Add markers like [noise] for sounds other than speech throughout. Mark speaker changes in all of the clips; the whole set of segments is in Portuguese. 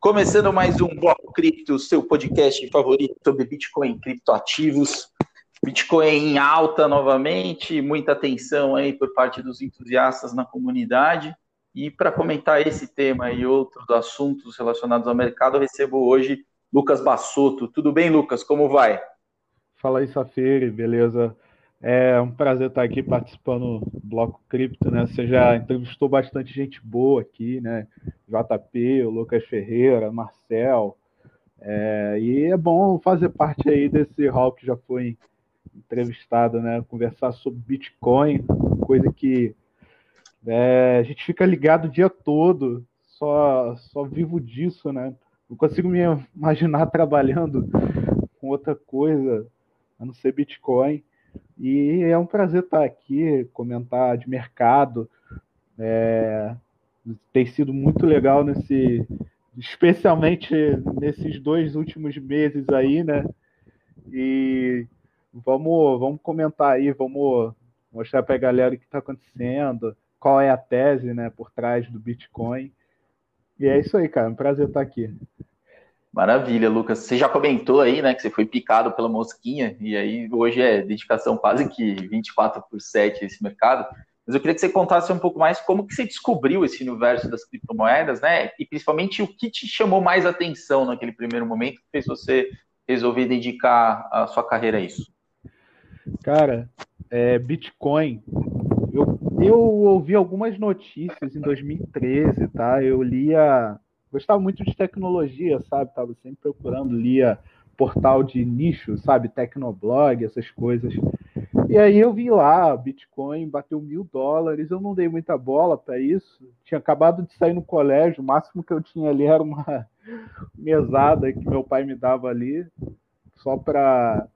Speaker 1: Começando mais um Bloco Cripto, seu podcast favorito sobre Bitcoin criptoativos. Bitcoin em alta novamente, muita atenção aí por parte dos entusiastas na comunidade. E para comentar esse tema e outros assuntos relacionados ao mercado, eu recebo hoje Lucas Bassotto. Tudo bem, Lucas? Como vai?
Speaker 2: Fala aí, Safiri, beleza? É um prazer estar aqui participando do Bloco Cripto, né? Você já entrevistou bastante gente boa aqui, né? JP, o Lucas Ferreira, Marcel. É, e é bom fazer parte aí desse hall que já foi entrevistado, né? Conversar sobre Bitcoin, coisa que é, a gente fica ligado o dia todo, só, só vivo disso, né? Não consigo me imaginar [laughs] trabalhando com outra coisa a não ser Bitcoin. E é um prazer estar aqui, comentar de mercado. É, tem sido muito legal nesse, especialmente nesses dois últimos meses aí, né? E vamos, vamos comentar aí, vamos mostrar para a galera o que está acontecendo, qual é a tese, né, por trás do Bitcoin. E é isso aí, cara. É um prazer estar aqui.
Speaker 1: Maravilha, Lucas. Você já comentou aí, né, que você foi picado pela mosquinha, e aí hoje é dedicação quase que 24 por 7 esse mercado. Mas eu queria que você contasse um pouco mais como que você descobriu esse universo das criptomoedas, né? E principalmente o que te chamou mais atenção naquele primeiro momento que fez você resolver dedicar a sua carreira a isso.
Speaker 2: Cara, é, Bitcoin. Eu, eu ouvi algumas notícias em 2013, tá? Eu lia gostava muito de tecnologia, sabe? Tava sempre procurando, lia portal de nicho, sabe? Tecnoblog, essas coisas. E aí eu vi lá, Bitcoin bateu mil dólares, eu não dei muita bola para isso. Tinha acabado de sair no colégio, o máximo que eu tinha ali era uma [laughs] mesada que meu pai me dava ali, só para,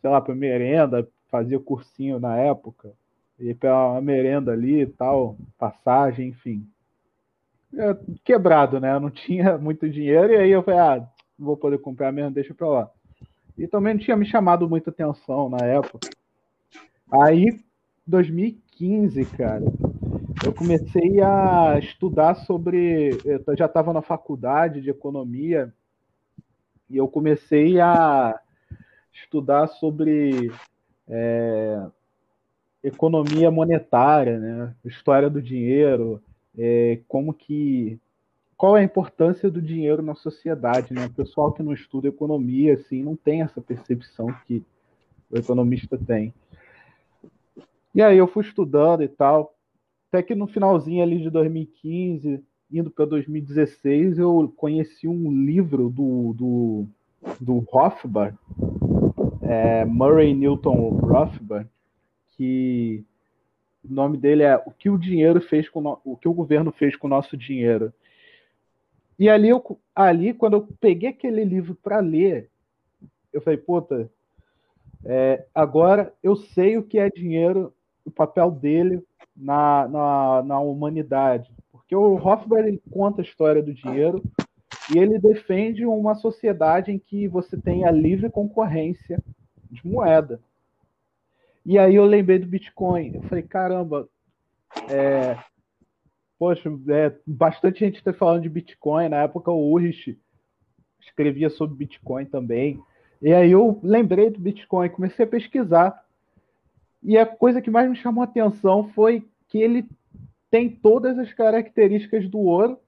Speaker 2: sei lá, para merenda, fazia cursinho na época, e uma merenda ali e tal, passagem, enfim quebrado, né? Eu não tinha [laughs] muito dinheiro, e aí eu falei, ah, não vou poder comprar mesmo, deixa pra lá. E também não tinha me chamado muita atenção na época. Aí, 2015, cara, eu comecei a estudar sobre. Eu já estava na faculdade de economia e eu comecei a estudar sobre é, economia monetária, né? História do dinheiro, é, como que qual é a importância do dinheiro na sociedade, né? O pessoal que não estuda economia assim não tem essa percepção que o economista tem. E aí eu fui estudando e tal, até que no finalzinho ali de 2015, indo para 2016, eu conheci um livro do, do, do Rothbard, é, Murray Newton Rothbard, que o nome dele é O que o dinheiro fez com no... o que o governo fez com o nosso dinheiro. E ali, eu, ali quando eu peguei aquele livro para ler, eu falei, puta, é, agora eu sei o que é dinheiro, o papel dele na, na, na humanidade. Porque o ele conta a história do dinheiro e ele defende uma sociedade em que você tem a livre concorrência de moeda. E aí eu lembrei do Bitcoin. Eu falei, caramba, é, poxa, é, bastante gente está falando de Bitcoin. Na época o Urich escrevia sobre Bitcoin também. E aí eu lembrei do Bitcoin, comecei a pesquisar. E a coisa que mais me chamou a atenção foi que ele tem todas as características do ouro,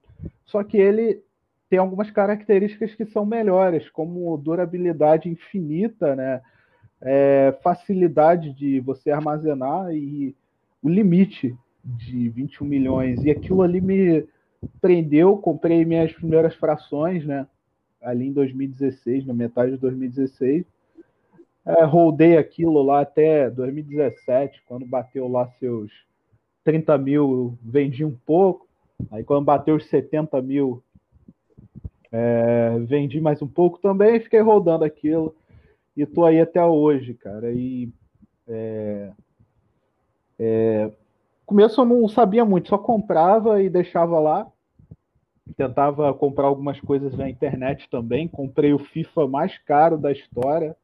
Speaker 2: só que ele tem algumas características que são melhores, como durabilidade infinita, né? É, facilidade de você armazenar e o limite de 21 milhões. E aquilo ali me prendeu, comprei minhas primeiras frações, né? Ali em 2016, na metade de 2016. É, rodei aquilo lá até 2017, quando bateu lá seus 30 mil, vendi um pouco. Aí quando bateu os 70 mil, é, vendi mais um pouco também, fiquei rodando aquilo e tô aí até hoje, cara. E é, é, começo eu não sabia muito, só comprava e deixava lá. Tentava comprar algumas coisas na internet também. Comprei o FIFA mais caro da história.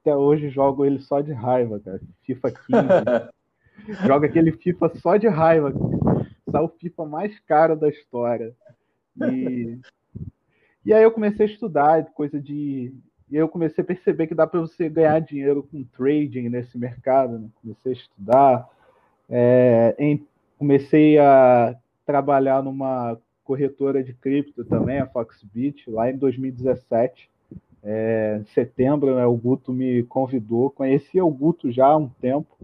Speaker 2: Até hoje jogo ele só de raiva, cara. FIFA 15. [laughs] Joga aquele FIFA só de raiva. Sai o FIFA mais caro da história. E E aí eu comecei a estudar coisa de. E eu comecei a perceber que dá para você ganhar dinheiro com trading nesse mercado. Né? Comecei a estudar, é, em, comecei a trabalhar numa corretora de cripto também, a Foxbit, lá em 2017. É, em setembro, né, o Guto me convidou. Conhecia o Guto já há um tempo.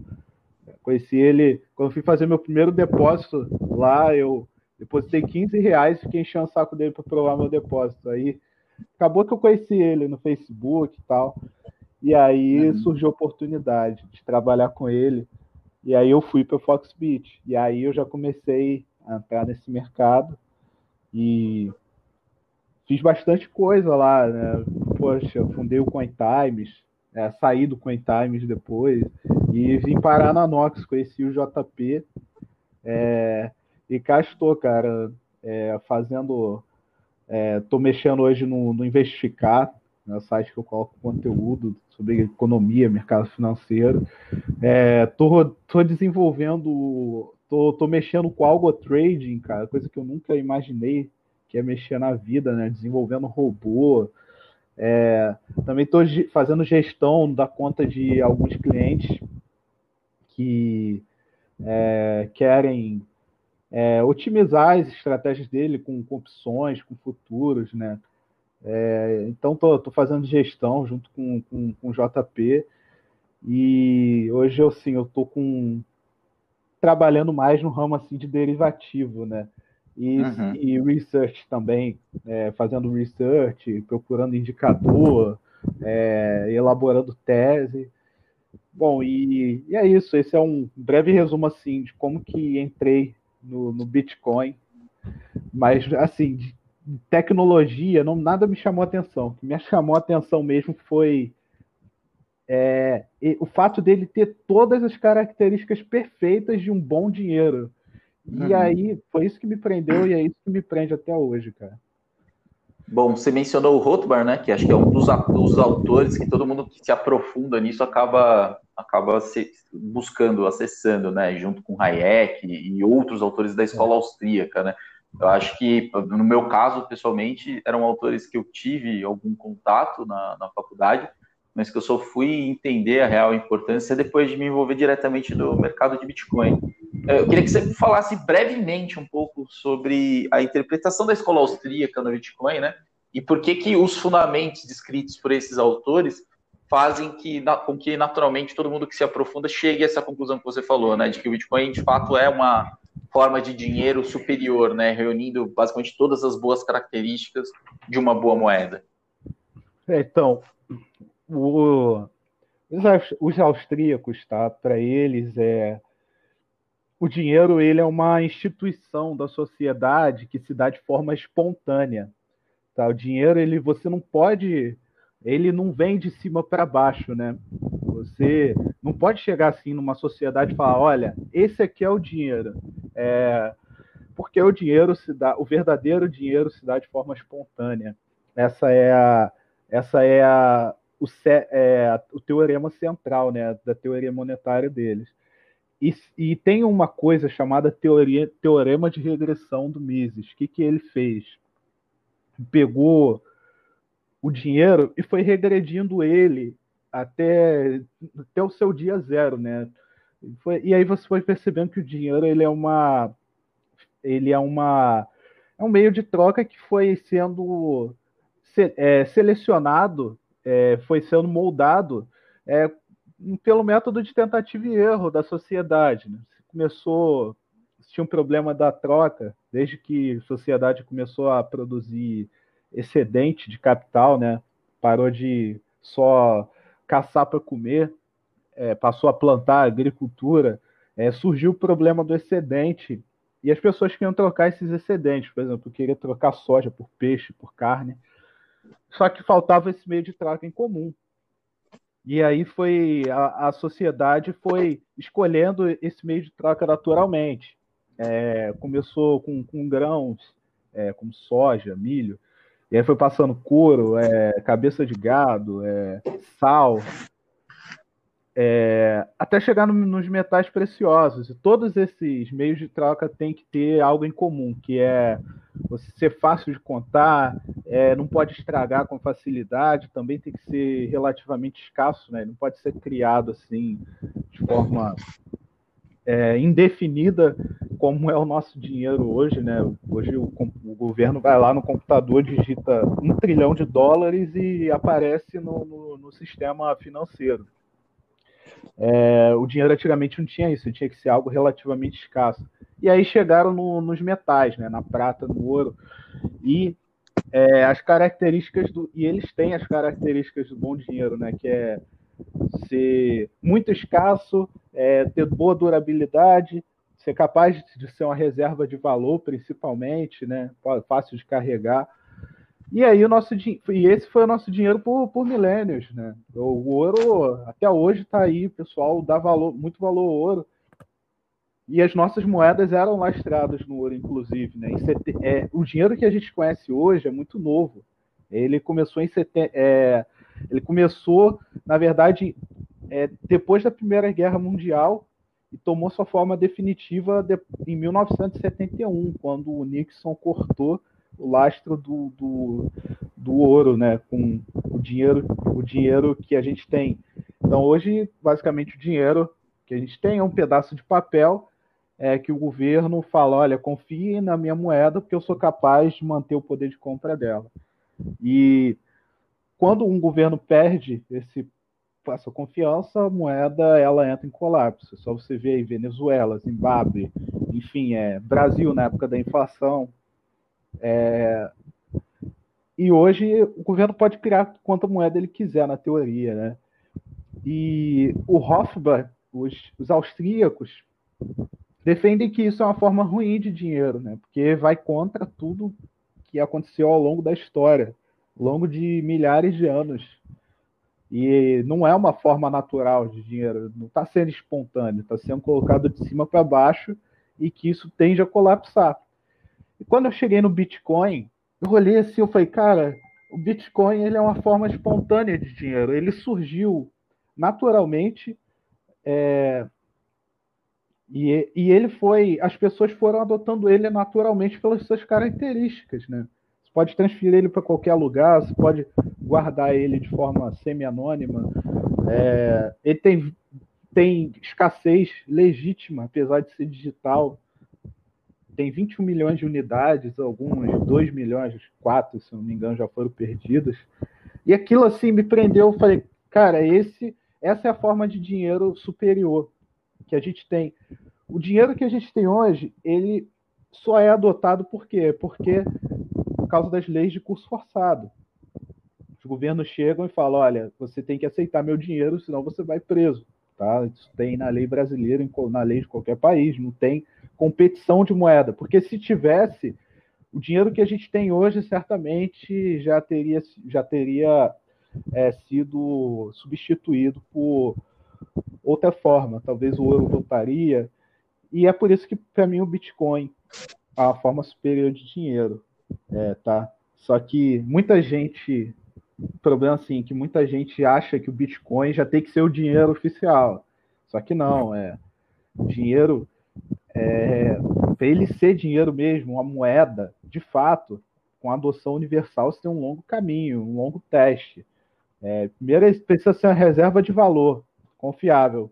Speaker 2: Conheci ele quando fui fazer meu primeiro depósito lá. Eu depositei 15 reais fiquei enchendo o saco dele para provar meu depósito. Aí acabou que eu conheci ele no Facebook e tal. E aí uhum. surgiu a oportunidade de trabalhar com ele. E aí eu fui para o Foxbit. E aí eu já comecei a entrar nesse mercado e fiz bastante coisa lá, né? Poxa, fundei o CoinTimes, é, saí do CoinTimes depois e vim parar na Nox, conheci o JP é, e cá estou, cara, é, fazendo, estou é, mexendo hoje no, no Investificar, né, site que eu coloco conteúdo sobre economia, mercado financeiro. Estou é, desenvolvendo, tô mexendo com algo trading, cara, coisa que eu nunca imaginei que ia mexer na vida, né? Desenvolvendo robô. É, também estou fazendo gestão da conta de alguns clientes que é, querem é, otimizar as estratégias dele com, com, opções, com futuros, né? É, então estou fazendo gestão junto com, com, com o JP e hoje eu sim eu estou com trabalhando mais no ramo assim de derivativo, né? E, uhum. e research também, é, fazendo research, procurando indicador, é, elaborando tese. Bom, e, e, é isso. Esse é um breve resumo assim de como que entrei no, no Bitcoin. Mas assim, de tecnologia, não nada me chamou atenção. O que me [laughs] chamou atenção mesmo foi é, o fato dele ter todas as características perfeitas de um bom dinheiro. E uhum. aí, foi isso que me prendeu e é isso que me prende até hoje, cara.
Speaker 1: Bom, você mencionou o Rothbard, né? Que acho que é um dos, dos autores que todo mundo que se aprofunda nisso acaba, acaba se buscando, acessando, né? Junto com Hayek e outros autores da escola é. austríaca, né? Eu acho que, no meu caso, pessoalmente, eram autores que eu tive algum contato na, na faculdade, mas que eu só fui entender a real importância depois de me envolver diretamente no mercado de Bitcoin. É, eu queria que você falasse brevemente um pouco sobre a interpretação da escola austríaca no Bitcoin, né? E por que que os fundamentos descritos por esses autores fazem que, com que naturalmente todo mundo que se aprofunda chegue a essa conclusão que você falou, né? De que o Bitcoin de fato é uma forma de dinheiro superior, né? Reunindo basicamente todas as boas características de uma boa moeda.
Speaker 2: É, então, o, os austríacos, tá? Para eles é o dinheiro ele é uma instituição da sociedade que se dá de forma espontânea. Tá? O dinheiro ele você não pode, ele não vem de cima para baixo, né? Você não pode chegar assim numa sociedade e falar, olha, esse aqui é o dinheiro, é, porque o dinheiro se dá, o verdadeiro dinheiro se dá de forma espontânea. Essa é a, essa é a o, é, o teorema central, né, da teoria monetária deles. E, e, tem uma coisa chamada teoria, teorema de regressão do Mises. O que, que ele fez? Pegou o dinheiro e foi regredindo ele até, até o seu dia zero, né? Foi, e aí você foi percebendo que o dinheiro ele é uma ele é uma é um meio de troca que foi sendo é, selecionado, é, foi sendo moldado é, pelo método de tentativa e erro da sociedade. Né? Começou, tinha um problema da troca, desde que a sociedade começou a produzir excedente de capital, né? parou de só caçar para comer, é, passou a plantar agricultura, é, surgiu o problema do excedente e as pessoas queriam trocar esses excedentes, por exemplo, queria trocar soja por peixe, por carne, só que faltava esse meio de troca em comum. E aí foi a, a sociedade foi escolhendo esse meio de troca naturalmente. É, começou com, com grãos, é, como soja, milho, e aí foi passando couro, é, cabeça de gado, é, sal. é, até chegar no, nos metais preciosos. E todos esses meios de troca têm que ter algo em comum, que é você ser fácil de contar, é, não pode estragar com facilidade, também tem que ser relativamente escasso, né? não pode ser criado assim de forma é, indefinida, como é o nosso dinheiro hoje. Né? Hoje o, o, governo vai lá no computador, digita um trilhão de dólares e aparece no, no, no sistema financeiro. É, o dinheiro antigamente não tinha isso, tinha que ser algo relativamente escasso. E aí chegaram no, nos metais, né, na prata, no ouro. E é, as características do. E eles têm as características do bom dinheiro, né? Que é ser muito escasso, é, ter boa durabilidade, ser capaz de ser uma reserva de valor, principalmente, né? Fácil de carregar. E aí o nosso e esse foi o nosso dinheiro por, por milênios, né? O ouro até hoje está aí, pessoal dá valor, muito valor ao ouro. E as nossas moedas eram lastradas no ouro, inclusive, né? É, o dinheiro que a gente conhece hoje é muito novo. Ele começou em seten... é, ele começou, na verdade, é, depois da Primeira Guerra Mundial e tomou sua forma definitiva de... em 1971, quando o Nixon cortou o lastro do, do, do ouro, né? Com o dinheiro, o dinheiro que a gente tem. Então hoje, basicamente, o dinheiro que a gente tem é um pedaço de papel é, que o governo fala, olha, confie na minha moeda porque eu sou capaz de manter o poder de compra dela. E quando um governo perde esse, essa confiança, a moeda ela entra em colapso. Só você vê aí Venezuela, Zimbábue, enfim, é, Brasil na época da inflação, é... E hoje o governo pode criar quanta moeda ele quiser, na teoria, né? E o Hofbauer, os, os austríacos, defendem que isso é uma forma ruim de dinheiro, né? Porque vai contra tudo que aconteceu ao longo da história, longo de milhares de anos. E não é uma forma natural de dinheiro, não está sendo espontâneo, está sendo colocado de cima para baixo e que isso tende a colapsar. E quando eu cheguei no Bitcoin, eu olhei assim, eu falei, cara, o Bitcoin ele é uma forma espontânea de dinheiro. Ele surgiu naturalmente é, e, e ele foi, as pessoas foram adotando ele naturalmente pelas suas características, né? Você pode transferir ele para qualquer lugar, você pode guardar ele de forma semi-anônima. É, ele tem, tem escassez legítima, apesar de ser digital tem 21 milhões de unidades, alguns 2 milhões, 4, se não me engano, já foram perdidas. E aquilo assim me prendeu, eu falei, cara, esse essa é a forma de dinheiro superior que a gente tem. O dinheiro que a gente tem hoje, ele só é adotado por quê? Porque por causa das leis de curso forçado. Os governos chegam e falam, olha, você tem que aceitar meu dinheiro, senão você vai preso. Tá? Isso tem na lei brasileira, na lei de qualquer país, não tem competição de moeda, porque se tivesse, o dinheiro que a gente tem hoje certamente já teria, já teria é, sido substituído por outra forma, talvez o ouro voltaria, e é por isso que para mim o Bitcoin a forma superior de dinheiro, é, tá? Só que muita gente, o problema assim, que muita gente acha que o Bitcoin já tem que ser o dinheiro oficial, só que não, é dinheiro é, para ele ser dinheiro mesmo, uma moeda, de fato, com adoção universal, você tem um longo caminho, um longo teste. É, primeiro, precisa ser uma reserva de valor confiável.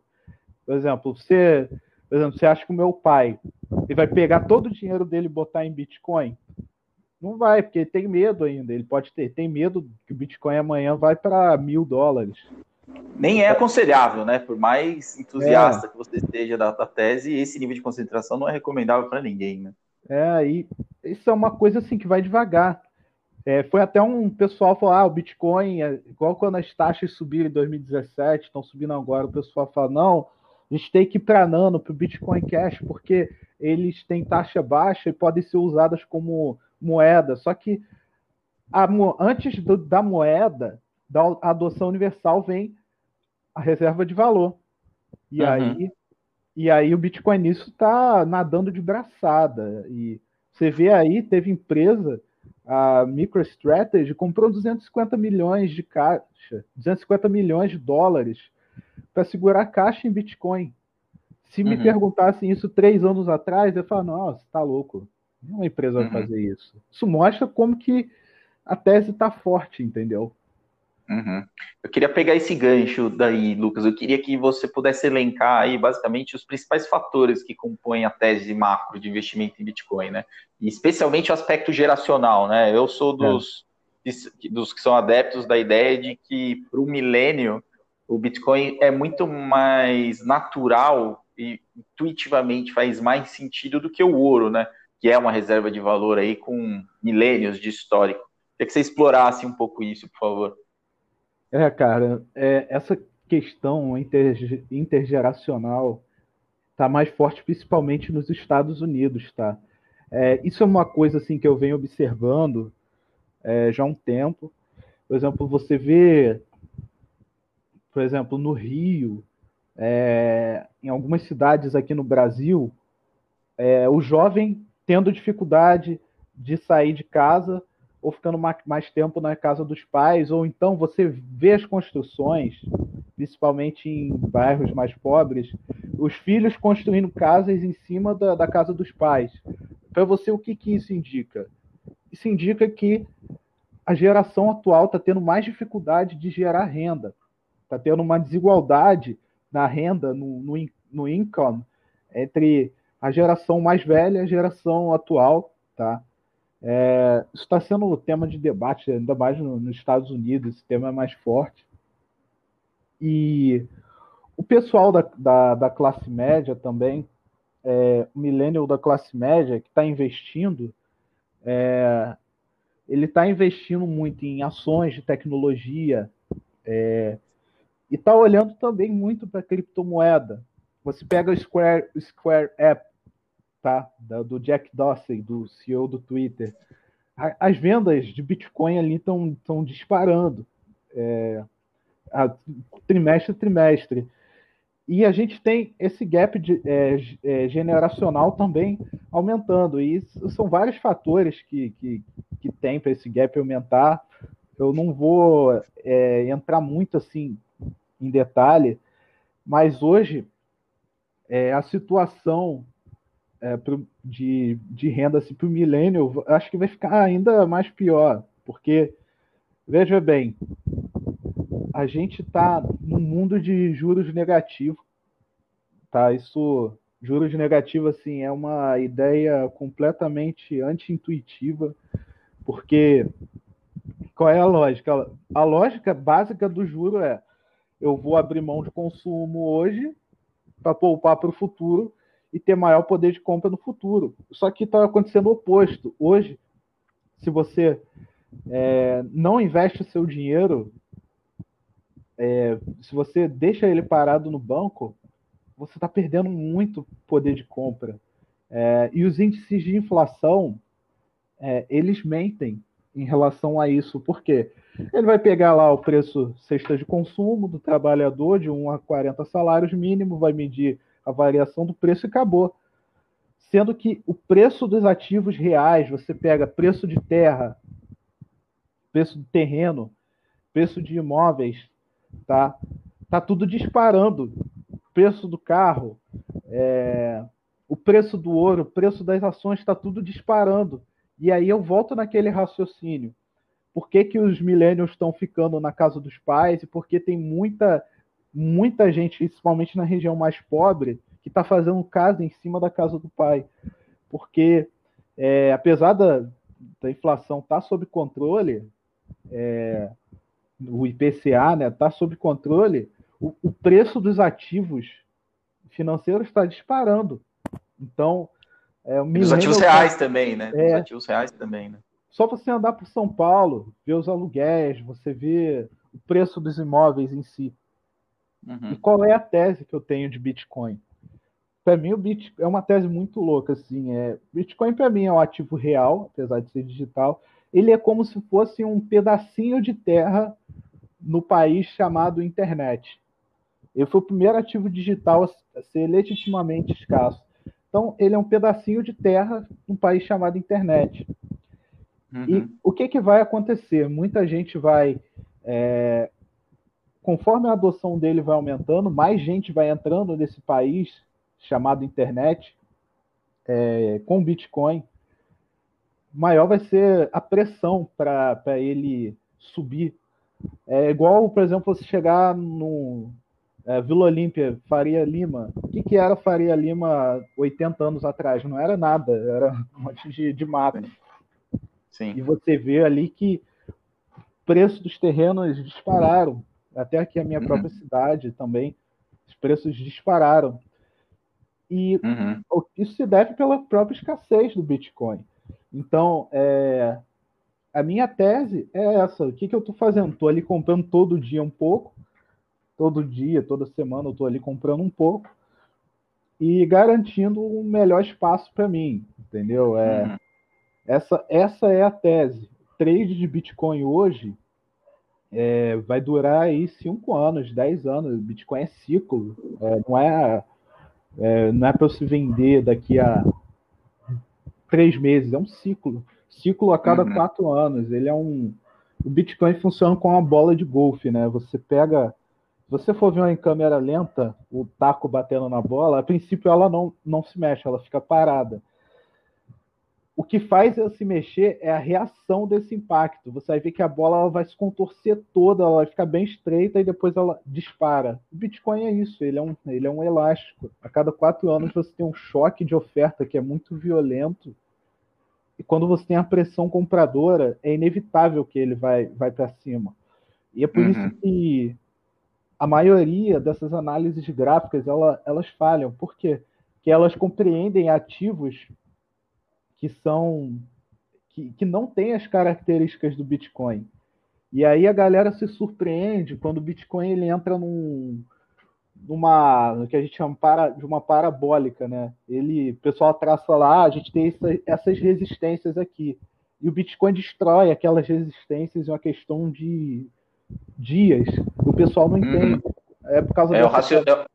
Speaker 2: Por exemplo, você, por exemplo, você acha que o meu pai ele vai pegar todo o dinheiro dele e botar em Bitcoin? Não vai, porque ele tem medo ainda. Ele pode ter, tem medo que o Bitcoin amanhã vai para mil dólares.
Speaker 1: Nem é aconselhável, né? Por mais entusiasta é. que você esteja da, da, tese, esse nível de concentração não é recomendável para ninguém, né?
Speaker 2: É, e isso é uma coisa assim que vai devagar. É, foi até um pessoal falar, ah, o Bitcoin, é igual quando as taxas subiram em 2017, estão subindo agora, o pessoal fala, não, a gente tem que ir para Nano, para o Bitcoin Cash, porque eles têm taxa baixa e podem ser usadas como moeda. Só que a, antes do, da moeda, da adoção universal, vem a reserva de valor. E uhum. aí e aí o Bitcoin nisso está nadando de braçada. E você vê aí, teve empresa, a MicroStrategy comprou 250 milhões de caixa, 250 milhões de dólares para segurar caixa em Bitcoin. Se me uhum. perguntassem isso três anos atrás, eu falo, nossa, tá louco. Nenhuma empresa uhum. vai fazer isso. Isso mostra como que a tese está forte, entendeu?
Speaker 1: Uhum. Eu queria pegar esse gancho daí, Lucas. Eu queria que você pudesse elencar aí, basicamente, os principais fatores que compõem a tese macro de investimento em Bitcoin, né? E especialmente o aspecto geracional, né? Eu sou dos, é. dos que são adeptos da ideia de que, para o milênio, o Bitcoin é muito mais natural e intuitivamente faz mais sentido do que o ouro, né? Que é uma reserva de valor aí com milênios de histórico. Queria que você explorasse um pouco isso, por favor.
Speaker 2: É, cara, é, essa questão inter, intergeracional está mais forte, principalmente nos Estados Unidos, tá? É, isso é uma coisa assim que eu venho observando é, já há um tempo. Por exemplo, você vê, por exemplo, no Rio, é, em algumas cidades aqui no Brasil, é, o jovem tendo dificuldade de sair de casa ou ficando mais tempo na casa dos pais, ou então você vê as construções, principalmente em bairros mais pobres, os filhos construindo casas em cima da, da casa dos pais. Para você, o que, que isso indica? Isso indica que a geração atual está tendo mais dificuldade de gerar renda, está tendo uma desigualdade na renda, no, no, no income, entre a geração mais velha e a geração atual, tá? É, isso está sendo tema de debate, ainda mais nos Estados Unidos, esse tema é mais forte. E o pessoal da, da, da classe média também, é, o millennial da classe média que está investindo, é, ele está investindo muito em ações de tecnologia é, e está olhando também muito para criptomoeda. Você pega o Square, o Square App, tá? do Jack Dorsey, do CEO do Twitter. As vendas de Bitcoin ali estão disparando, é, a, trimestre a trimestre. E a gente tem esse gap de, é, é, generacional também aumentando. E são vários fatores que, que, que tem para esse gap aumentar. Eu não vou é, entrar muito assim em detalhe, mas hoje é, a situação é, pro, de, de renda assim, para o milênio, acho que vai ficar ainda mais pior, porque, veja bem, a gente está num mundo de juros negativos, tá? Isso, juros negativos, assim, é uma ideia completamente anti-intuitiva, porque qual é a lógica? A lógica básica do juro é eu vou abrir mão de consumo hoje para poupar para o futuro e ter maior poder de compra no futuro. Só que está acontecendo o oposto. Hoje, se você é, não investe o seu dinheiro, é, se você deixa ele parado no banco, você está perdendo muito poder de compra. É, e os índices de inflação, é, eles mentem em relação a isso. Por quê? Ele vai pegar lá o preço cesta de consumo do trabalhador de 1 a 40 salários mínimo, vai medir a variação do preço e acabou. Sendo que o preço dos ativos reais, você pega preço de terra, preço de terreno, preço de imóveis, tá? Tá tudo disparando. Preço do carro, é... o preço do ouro, o preço das ações está tudo disparando. E aí eu volto naquele raciocínio. Por que, que os millennials estão ficando na casa dos pais e por que tem muita muita gente, principalmente na região mais pobre, que está fazendo casa em cima da casa do pai. Porque, é, apesar da, da inflação estar tá sob controle, é, o IPCA está né, tá sob controle, o, o, preço dos ativos financeiros está disparando. Então,
Speaker 1: é, os ativos reais também, né? É, os ativos reais também, né?
Speaker 2: Só você andar por São Paulo, ver os aluguéis, você vê o preço dos imóveis em si. Uhum. E qual é a tese que eu tenho de Bitcoin? Para mim, o Bitcoin é uma tese muito louca. Assim, é, Bitcoin, para mim, é um ativo real, apesar de ser digital. Ele é como se fosse um pedacinho de terra no país chamado internet. Ele foi o primeiro ativo digital a ser legitimamente escasso. Então, ele é um pedacinho de terra num país chamado internet. Uhum. E o que, que vai acontecer? Muita gente vai é, conforme a adoção dele vai aumentando, mais gente vai entrando nesse país chamado internet é, com Bitcoin, maior vai ser a pressão para ele subir. É igual, por exemplo, você chegar no é, Vila Olímpia, Faria Lima. O que, que era Faria Lima 80 anos atrás? Não era nada, era um monte de, de mato. Sim. E você vê ali que o preço dos terrenos dispararam. Até aqui a minha uhum. própria cidade também, os preços dispararam. E uhum. isso se deve pela própria escassez do Bitcoin. Então, é, a minha tese é essa. O que, que eu estou fazendo? Estou ali comprando todo dia um pouco. Todo dia, toda semana eu estou ali comprando um pouco. E garantindo um melhor espaço para mim. Entendeu? É, uhum. Essa, essa é a tese. Trade de Bitcoin hoje é, vai durar aí 5 anos, 10 anos. Bitcoin é ciclo. É, não é, é não é para se vender daqui a três meses, é um ciclo. Ciclo a cada uhum. quatro anos. Ele é um. O Bitcoin funciona com uma bola de golfe, né? Você pega. Se você for ver uma em câmera lenta, o taco batendo na bola, a princípio ela não, não se mexe, ela fica parada. O que faz ela se mexer é a reação desse impacto. Você vai ver que a bola vai se contorcer toda, ela vai ficar bem estreita e depois ela dispara. O Bitcoin é isso, ele é um, ele é um elástico. A cada quatro anos você tem um choque de oferta que é muito violento. E quando você tem a pressão compradora, é inevitável que ele vai, vai para cima. E é por uhum. isso que a maioria dessas análises gráficas ela, elas falham. Por quê? Porque elas compreendem ativos que são que, que não têm as características do Bitcoin. E aí a galera se surpreende quando o Bitcoin ele entra num, numa no que a gente chama para, de uma parabólica, né? Ele, o pessoal traça lá, ah, a gente tem essa, essas resistências aqui. E o Bitcoin destrói aquelas resistências em uma questão de dias. O pessoal não entende. Uhum. É por causa
Speaker 1: é, o raciocínio,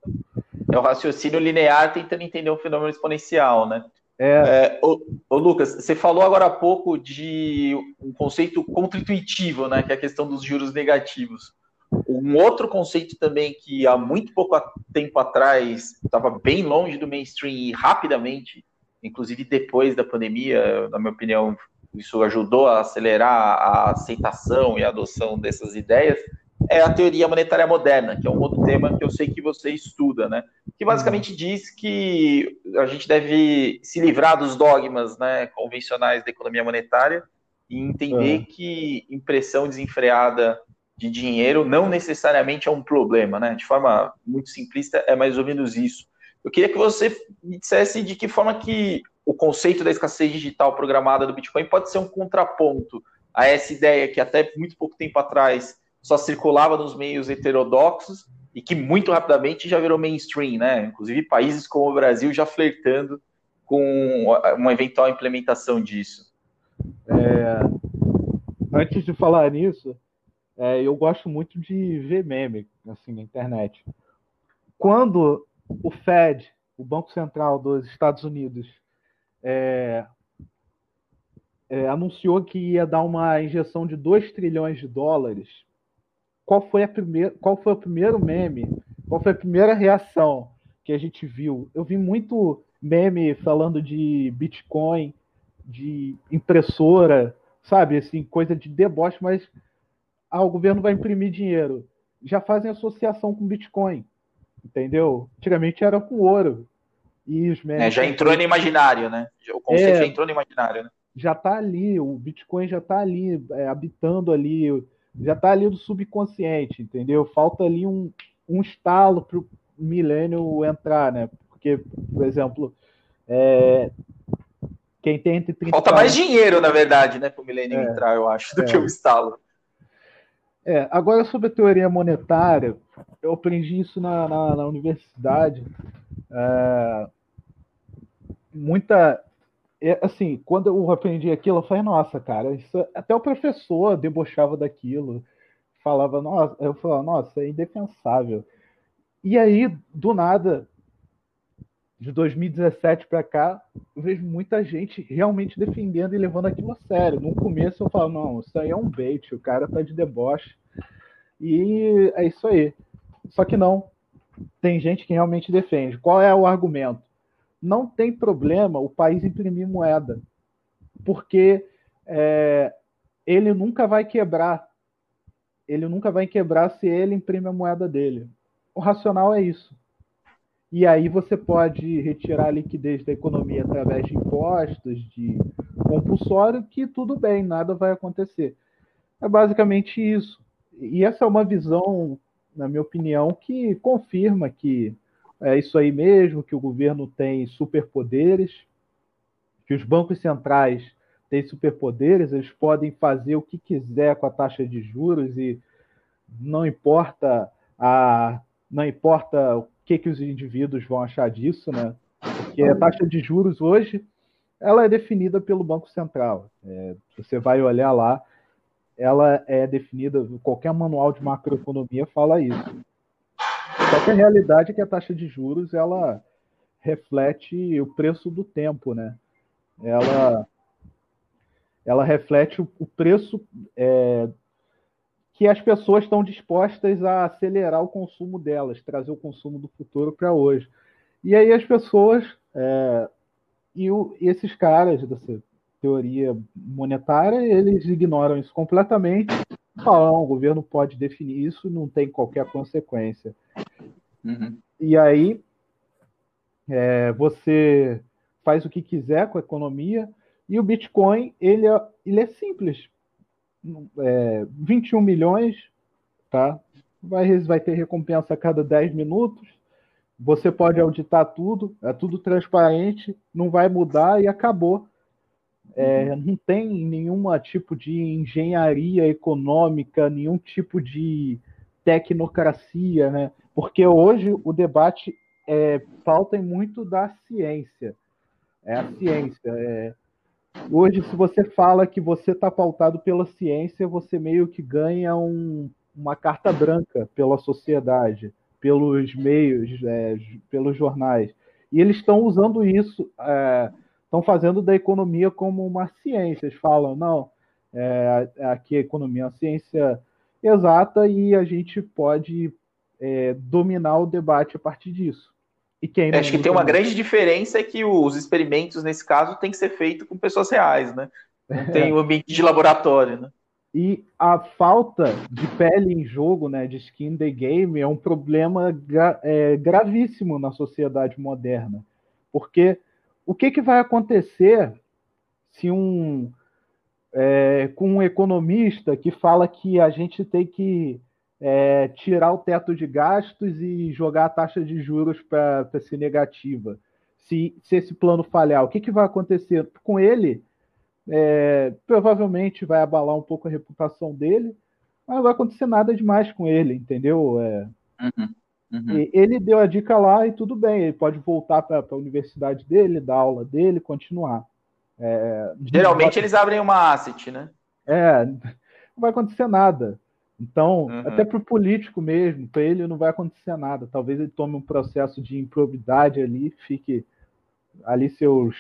Speaker 1: é o raciocínio linear tentando entender o fenômeno exponencial, né? É... É, ô, ô, Lucas, você falou agora há pouco de um conceito contra-intuitivo, né, que é a questão dos juros negativos. Um outro conceito também que há muito pouco tempo atrás estava bem longe do mainstream e rapidamente, inclusive depois da pandemia, na minha opinião, isso ajudou a acelerar a aceitação e a adoção dessas ideias, é a teoria monetária moderna, que é um outro tema que eu sei que você estuda, né? Que basicamente uhum. diz que a gente deve se livrar dos dogmas né, convencionais da economia monetária e entender uhum. que impressão desenfreada de dinheiro não necessariamente é um problema, né? De forma muito simplista, é mais ou menos isso. Eu queria que você me dissesse de que forma que o conceito da escassez digital programada do Bitcoin pode ser um contraponto a essa ideia que até muito pouco tempo atrás só circulava nos meios heterodoxos e que muito rapidamente já virou mainstream, né? Inclusive países como o Brasil já flertando com uma eventual implementação disso.
Speaker 2: É... Antes de falar nisso, é, eu gosto muito de ver meme assim na internet. Quando o Fed, o Banco Central dos Estados Unidos, é, é, anunciou que ia dar uma injeção de 2 trilhões de dólares qual foi a primeira, qual foi o primeiro meme, qual foi a primeira reação que a gente viu? Eu vi muito meme falando de Bitcoin, de impressora, sabe, assim, coisa de deboche, mas ah, o governo vai imprimir dinheiro. Já fazem associação com Bitcoin, entendeu? Antigamente era com ouro.
Speaker 1: E os memes, é, já entrou no imaginário, né? O conceito é, já entrou no imaginário, né?
Speaker 2: Já está ali, o Bitcoin já está ali, é, habitando ali já está ali do subconsciente, entendeu? Falta ali um, um estalo para o milênio entrar, né? Porque, por exemplo, é, quem tem entre
Speaker 1: 30 Falta mais dinheiro, na verdade, né, para o milênio é, entrar, eu acho, do é. que o estalo.
Speaker 2: É, agora sobre a teoria monetária, eu aprendi isso na, na, na universidade. É, muita é, assim, quando eu aprendi aquilo, eu falei, nossa, cara, isso, até o professor debochava daquilo, falava, nossa, eu falava, nossa, é indefensável. E aí, do nada, de 2017 para cá, eu vejo muita gente realmente defendendo e levando aquilo a sério. No começo eu falo, não, isso aí é um bait, o cara tá de deboche. E é isso aí. Só que não. Tem gente que realmente defende. Qual é o argumento? Não tem problema o país imprimir moeda, porque é, ele nunca vai quebrar. Ele nunca vai quebrar se ele imprime a moeda dele. O racional é isso. E aí você pode retirar a liquidez da economia através de impostos, de compulsório, que tudo bem, nada vai acontecer. É basicamente isso. E essa é uma visão, na minha opinião, que confirma que é isso aí mesmo, que o governo tem superpoderes, que os bancos centrais têm superpoderes, eles podem fazer o que quiser com a taxa de juros e não importa a não importa o que, que os indivíduos vão achar disso, né? Porque a taxa de juros hoje ela é definida pelo Banco Central. É, você vai olhar lá, ela é definida, qualquer manual de macroeconomia fala isso. Só que a realidade é que a taxa de juros ela reflete o preço do tempo, né? Ela, ela reflete o, preço é, que as pessoas estão dispostas a acelerar o consumo delas, trazer o consumo do futuro para hoje. E aí as pessoas é, e, o, e esses caras dessa teoria monetária, eles ignoram isso completamente, falam, o governo pode definir isso, não tem qualquer consequência. Uhum. E aí é, você faz o que quiser com a economia, e o Bitcoin, ele é, ele é simples é, 21 milhões, tá? Vai, vai ter recompensa a cada 10 minutos. Você pode auditar tudo, é tudo transparente, não vai mudar e acabou. É, não tem nenhum tipo de engenharia econômica, nenhum tipo de tecnocracia, né? Porque hoje o debate é, falta muito da ciência. É a ciência. É, Hoje, se você fala que você está pautado pela ciência, você meio que ganha um, uma carta branca pela sociedade, pelos meios, é, pelos jornais. E eles estão usando isso, estão é, fazendo da economia como uma ciência. Eles falam, não, é, aqui a economia é uma ciência exata e a gente pode é, dominar o debate a partir disso.
Speaker 1: E quem Acho que tem uma grande diferença é que os experimentos, nesse caso, tem que ser feito com pessoas reais, né? Não tem o um ambiente de laboratório, né?
Speaker 2: E a falta de pele em jogo, né, de skin the game, é um problema gra é, gravíssimo na sociedade moderna. Porque o que, que vai acontecer se um é, com um economista que fala que a gente tem que é, tirar o teto de gastos e jogar a taxa de juros para ser negativa. Se, se, esse plano falhar, o que, que vai acontecer com ele? É, provavelmente vai abalar um pouco a reputação dele, mas não vai acontecer nada demais com ele, entendeu? É, uhum, uhum. Ele deu a dica lá e tudo bem, ele pode voltar para a universidade dele, dar aula dele, continuar.
Speaker 1: É, Geralmente eles abrem uma asset, né?
Speaker 2: É, não vai acontecer nada. Então, uhum. até para o político mesmo, para ele não vai acontecer nada. Talvez ele tome um processo de improbidade ali, fique ali seus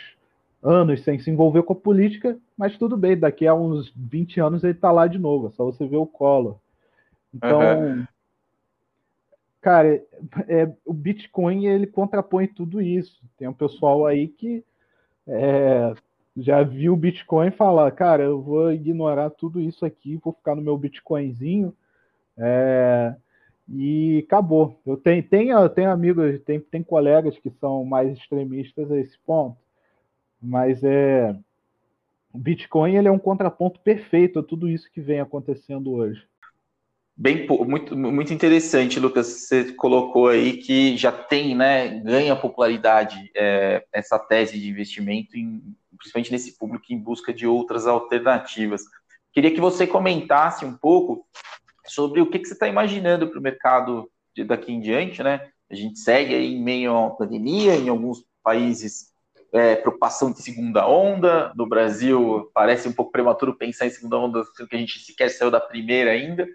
Speaker 2: anos sem se envolver com a política, mas tudo bem, daqui a uns 20 anos ele está lá de novo, é só você ver o Collor. Então, uhum. cara, é, é, o Bitcoin ele contrapõe tudo isso. Tem um pessoal aí que é, já viu o Bitcoin e fala, cara, eu vou ignorar tudo isso aqui, vou ficar no meu Bitcoinzinho é, e acabou. Eu tenho, tenho, tenho amigos, tem, tem colegas que são mais extremistas a esse ponto, mas é o Bitcoin ele é um contraponto perfeito a tudo isso que vem acontecendo hoje.
Speaker 1: Bem, muito, muito interessante, Lucas. Você colocou aí que já tem, né, ganha popularidade é, essa tese de investimento em principalmente nesse público em busca de outras alternativas. Queria que você comentasse um pouco sobre o que, que você está imaginando para o mercado de, daqui em diante, né? A gente segue aí em meio uma pandemia, em alguns países é, preocupação de segunda onda, no Brasil parece um pouco prematuro pensar em segunda onda, sendo que a gente sequer saiu da primeira ainda.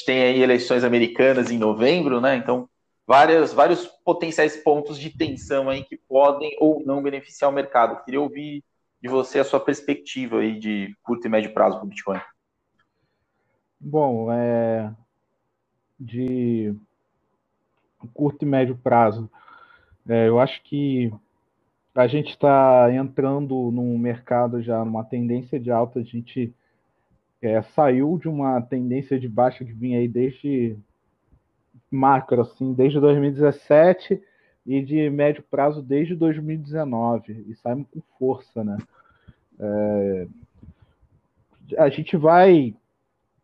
Speaker 1: Gente tem aí eleições americanas em novembro, né? Então, várias, vários potenciais pontos de tensão aí que podem ou não beneficiar o mercado. Queria ouvir de você a sua perspectiva aí de curto e médio prazo para o Bitcoin.
Speaker 2: Bom, é... de curto e médio prazo. É, eu acho que a gente está entrando num mercado já numa tendência de alta. A gente é, saiu de uma tendência de baixa que vinha aí desde macro, assim, desde 2017 e de médio prazo desde 2019 e saímos com força, né? É, a gente vai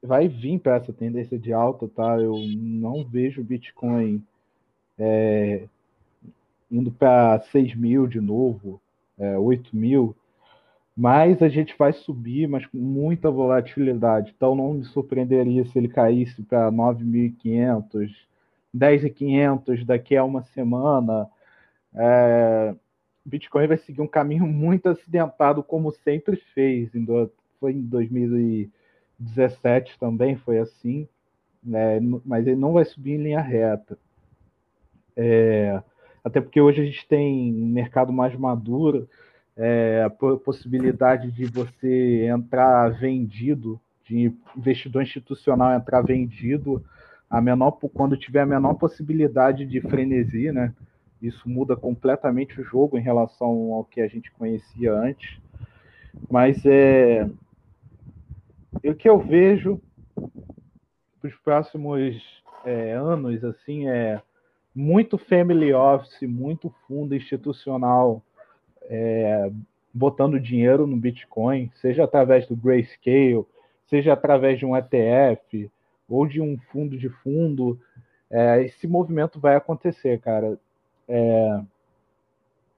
Speaker 2: vai vir para essa tendência de alta, tá? Eu não vejo o Bitcoin é, indo para 6 mil de novo, é, 8 mil, mas a gente vai subir, mas com muita volatilidade. Então não me surpreenderia se ele caísse para 9.500, 10.500 daqui a uma semana. É, Bitcoin vai seguir um caminho [laughs] muito acidentado, como sempre fez. Foi em 2017 também, foi assim, né? mas ele não vai subir em linha reta. É, até porque hoje a gente tem um mercado mais maduro, é, a possibilidade de você entrar vendido, de investidor institucional entrar vendido, a menor quando tiver a menor possibilidade de frenesi, né? Isso muda completamente o jogo em relação ao que a gente conhecia antes. Mas é o que eu vejo para os próximos é, anos assim é muito family office, muito fundo institucional é, botando dinheiro no Bitcoin, seja através do Grayscale, seja através de um ETF ou de um fundo de fundo, é, esse movimento vai acontecer, cara. É,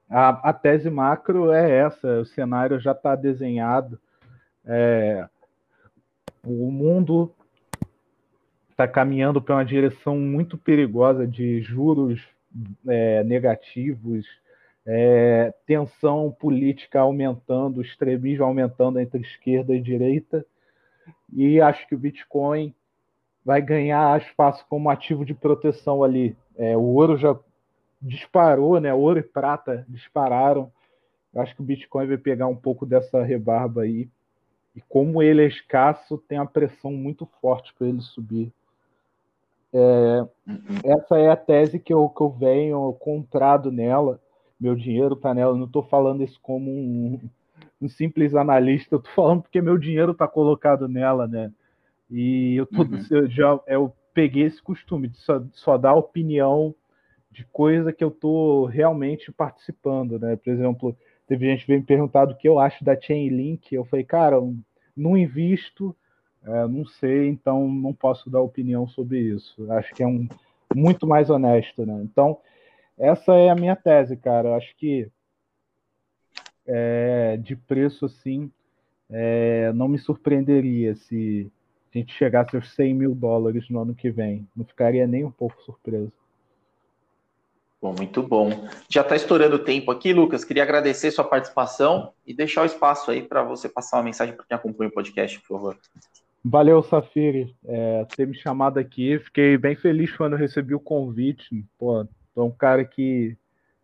Speaker 2: a, a, tese macro é essa, o cenário já está desenhado, é, o mundo está caminhando para uma direção muito perigosa de juros é, negativos, é, tensão política aumentando, extremismo aumentando entre esquerda e direita, e acho que o Bitcoin vai ganhar espaço como ativo de proteção ali. É, o ouro já disparou, né? Ouro e prata dispararam. acho que o Bitcoin vai pegar um pouco dessa rebarba aí. E como ele é escasso, tem uma pressão muito forte para ele subir. É, essa é a tese que eu, que eu venho comprado nela. Meu dinheiro está nela. Eu não estou falando isso como um, um simples analista, eu estou falando porque meu dinheiro está colocado nela, né? E eu, tô, uhum. eu já eu peguei esse costume de só, só dar opinião de coisa que eu estou realmente participando, né? Por exemplo, teve gente que veio me perguntar do que eu acho da Chainlink. Eu falei, cara, não invisto é, não sei, então não posso dar opinião sobre isso. Acho que é um muito mais honesto, né? Então, essa é a minha tese, cara. Acho que é, de preço assim, é, não me surpreenderia se a gente chegasse aos 100 mil dólares no ano que vem. Não ficaria nem um pouco surpreso.
Speaker 1: Bom, muito bom. Já está estourando o tempo aqui, Lucas. Queria agradecer sua participação e deixar o espaço aí para você passar uma mensagem para quem acompanha o podcast, por favor.
Speaker 2: Valeu, Safiri, é, ter me chamado aqui. Fiquei bem feliz quando recebi o convite. Pô, tô um cara que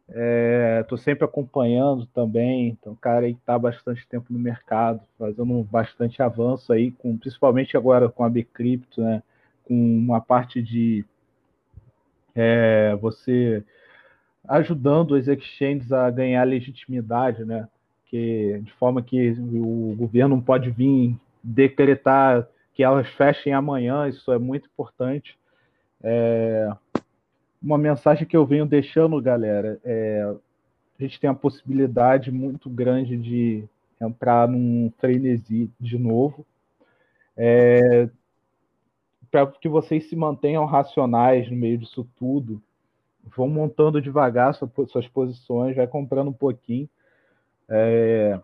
Speaker 2: estou é, sempre acompanhando também. Então, cara aí que está bastante tempo no mercado, fazendo bastante avanço aí, com, principalmente agora com a Bcrypto, né? Com uma parte de é, você ajudando os exchanges a ganhar legitimidade, né? Que, de forma que o governo pode vir decretar que elas fechem amanhã, isso é muito importante. É, uma mensagem que eu venho deixando, galera, é, a gente tem a possibilidade muito grande de entrar num frenesi de novo. É, para que vocês se mantenham racionais no meio disso tudo, vão montando devagar suas posições, vai comprando um pouquinho. É,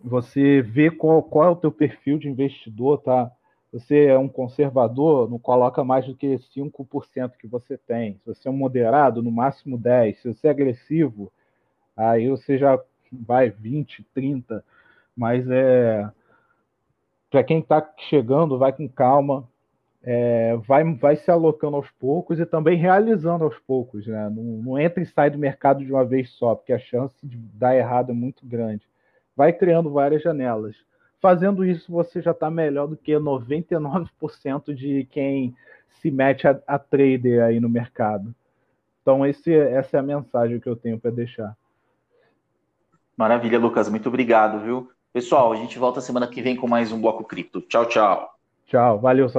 Speaker 2: você vê qual, qual é o teu perfil de investidor, tá? Você é um conservador, não coloca mais do que 5% que você tem. Se você é um moderado, no máximo 10%. Se você é agressivo, aí você já vai 20%, 30%. Mas é para quem está chegando, vai com calma, é, vai, vai se alocando aos poucos e também realizando aos poucos. Né? Não, não entra e sai do mercado de uma vez só, porque a chance de dar errado é muito grande vai criando várias janelas. Fazendo isso você já está melhor do que 99% de quem se mete a, a trader aí no mercado. Então, esse, essa é a mensagem que eu tenho para deixar.
Speaker 1: Maravilha, Lucas. Muito obrigado, viu? Pessoal, a gente volta semana que vem com mais um Bloco Cripto. Tchau, tchau.
Speaker 2: Tchau. Valeu.